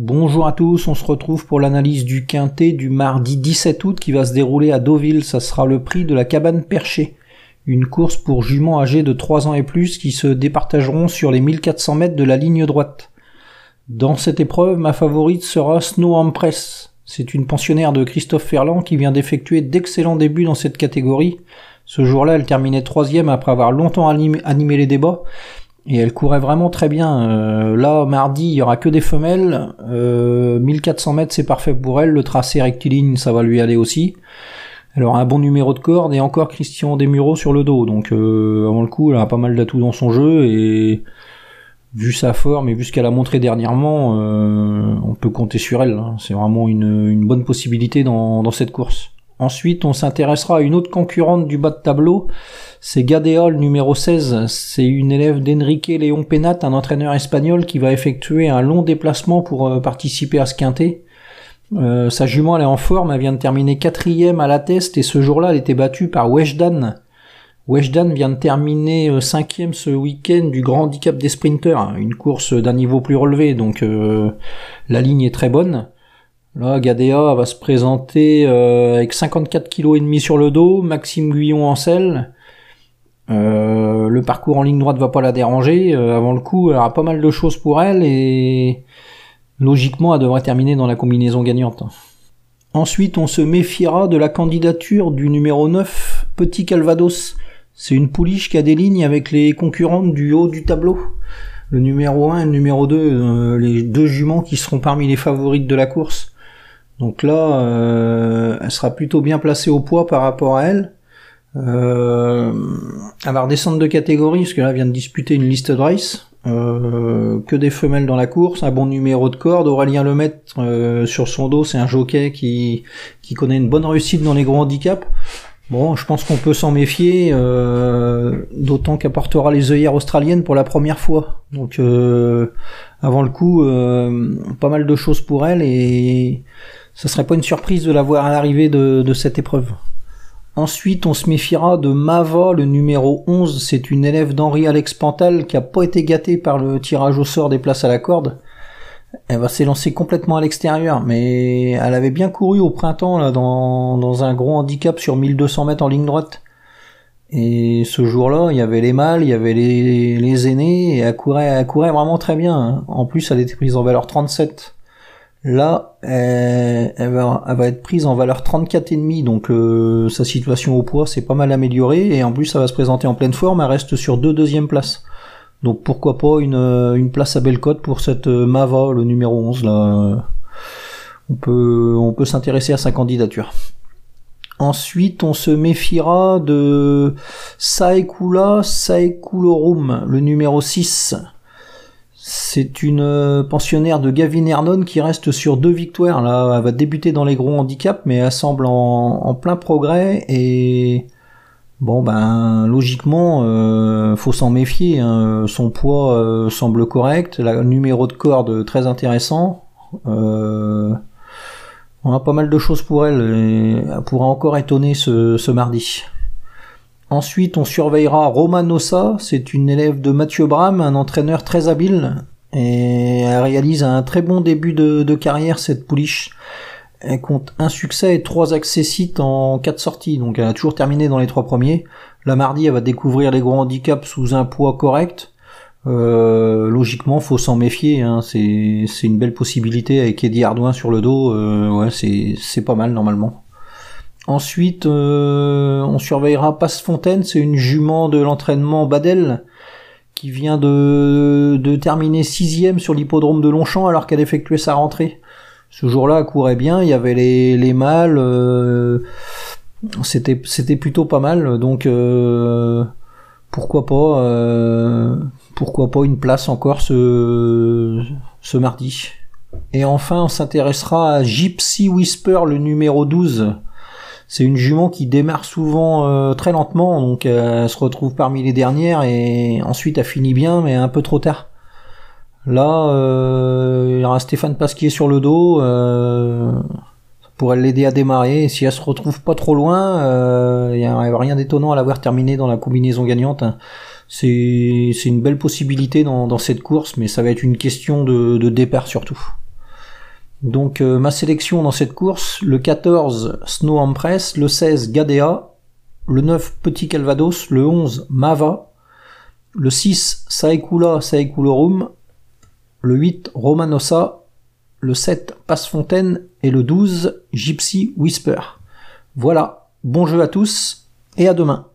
Bonjour à tous, on se retrouve pour l'analyse du quintet du mardi 17 août qui va se dérouler à Deauville. Ça sera le prix de la cabane perchée. Une course pour juments âgés de 3 ans et plus qui se départageront sur les 1400 mètres de la ligne droite. Dans cette épreuve, ma favorite sera Snow Empress. C'est une pensionnaire de Christophe Ferland qui vient d'effectuer d'excellents débuts dans cette catégorie. Ce jour-là, elle terminait troisième après avoir longtemps animé les débats et elle courait vraiment très bien. Euh, là, mardi, il y aura que des femelles. 1400 euh, mètres, c'est parfait pour elle. Le tracé rectiligne, ça va lui aller aussi. Elle aura un bon numéro de corde et encore Christian Desmureaux sur le dos. Donc, euh, avant le coup, elle a pas mal d'atouts dans son jeu et vu sa forme et vu ce qu'elle a montré dernièrement, on peut compter sur elle. Hein. C'est vraiment une, bonne possibilité dans cette course. Ensuite, on s'intéressera à une autre concurrente du bas de tableau. C'est Gadeol numéro 16. C'est une élève d'Enrique Léon Penat, un entraîneur espagnol qui va effectuer un long déplacement pour euh, participer à ce quintet. Euh, sa jument elle est en forme, elle vient de terminer quatrième à la test et ce jour-là elle était battue par Weshdan. Weshdan vient de terminer euh, cinquième ce week-end du grand handicap des sprinters, une course d'un niveau plus relevé, donc la ligne est très bonne. Là, Gadea va se présenter euh, avec 54 kg et demi sur le dos, Maxime Guyon en selle. Euh, le parcours en ligne droite va pas la déranger. Euh, avant le coup, elle aura pas mal de choses pour elle et logiquement, elle devrait terminer dans la combinaison gagnante. Ensuite, on se méfiera de la candidature du numéro 9, Petit Calvados. C'est une pouliche qui a des lignes avec les concurrentes du haut du tableau. Le numéro 1 et le numéro 2, les deux juments qui seront parmi les favorites de la course. Donc là, euh, elle sera plutôt bien placée au poids par rapport à elle. Euh, elle va redescendre de catégorie, parce que là, elle vient de disputer une liste de race. Euh, que des femelles dans la course, un bon numéro de corde. Aurélien Lemaitre euh, sur son dos, c'est un jockey qui, qui connaît une bonne réussite dans les gros handicaps. Bon, je pense qu'on peut s'en méfier, euh, d'autant qu'apportera les œillères australiennes pour la première fois. Donc, euh, avant le coup, euh, pas mal de choses pour elle et ça serait pas une surprise de la voir à l'arrivée de, cette épreuve. Ensuite, on se méfiera de Mava, le numéro 11. C'est une élève d'Henri Alex Pantal qui a pas été gâtée par le tirage au sort des places à la corde. Elle va s'élancer complètement à l'extérieur, mais elle avait bien couru au printemps là, dans, un gros handicap sur 1200 mètres en ligne droite. Et ce jour-là, il y avait les mâles, il y avait les, aînés, et elle courait, elle courait vraiment très bien. Hein. En plus, elle était prise en valeur 37. Là, elle, va, être prise en valeur 34,5, donc euh, sa situation au poids s'est pas mal améliorée, et en plus ça va se présenter en pleine forme, elle reste sur deux deuxièmes places. Donc pourquoi pas une, une place à Bellecote pour cette euh, Mava, le numéro 11 là. On peut, on peut s'intéresser à sa candidature. Ensuite, on se méfiera de Saekula Saekulorum, le numéro 6. C'est une euh, pensionnaire de Gavin Ernon qui reste sur deux victoires. Là, elle va débuter dans les gros handicaps, mais elle semble en, plein progrès et bon ben logiquement euh, faut s'en méfier. Hein. Son poids euh, semble correct, le numéro de corde très intéressant. on a pas mal de choses pour elle et elle pourra encore étonner ce mardi. Ensuite, on surveillera Romanosa, c'est une élève de Mathieu Bram, un entraîneur très habile, et elle réalise un très bon début de, carrière, cette pouliche. Elle compte un succès et trois accessites en quatre sorties, donc elle a toujours terminé dans les trois premiers. La mardi, elle va découvrir les gros handicaps sous un poids correct. Euh, logiquement, faut s'en méfier. Hein. C'est une belle possibilité avec Eddie Ardouin sur le dos. Euh, ouais, c'est pas mal normalement. Ensuite, euh, on surveillera Passefontaine, c'est une jument de l'entraînement Badel qui vient de, terminer sixième sur l'hippodrome de Longchamp alors qu'elle effectuait sa rentrée. Ce jour-là, courait bien, il y avait les, les mâles, euh, c'était plutôt pas mal, donc euh, pourquoi pas pourquoi pas une place encore ce ce mardi. Et enfin, on s'intéressera à Gypsy Whisper, le numéro 12 c'est une jument qui démarre souvent euh, très lentement, donc euh, elle se retrouve parmi les dernières et ensuite elle finit bien, mais un peu trop tard. Là, euh, Stéphane Pasquier sur le dos, ça pourrait l'aider à démarrer. Si elle se retrouve pas trop loin, il n'y a rien d'étonnant à l'avoir terminé dans la combinaison gagnante. Hein. C'est une belle possibilité dans, cette course, mais ça va être une question de, de départ surtout. Donc euh, ma sélection dans cette course, le 14 Snow Empress, le 16 Gadea, le 9 Petit Calvados, le 11 Mava, le 6 Saekula Saekulorum, le 8 Romanosa, le 7 Passefontaine et le 12 Gypsy Whisper. Voilà, bon jeu à tous et à demain.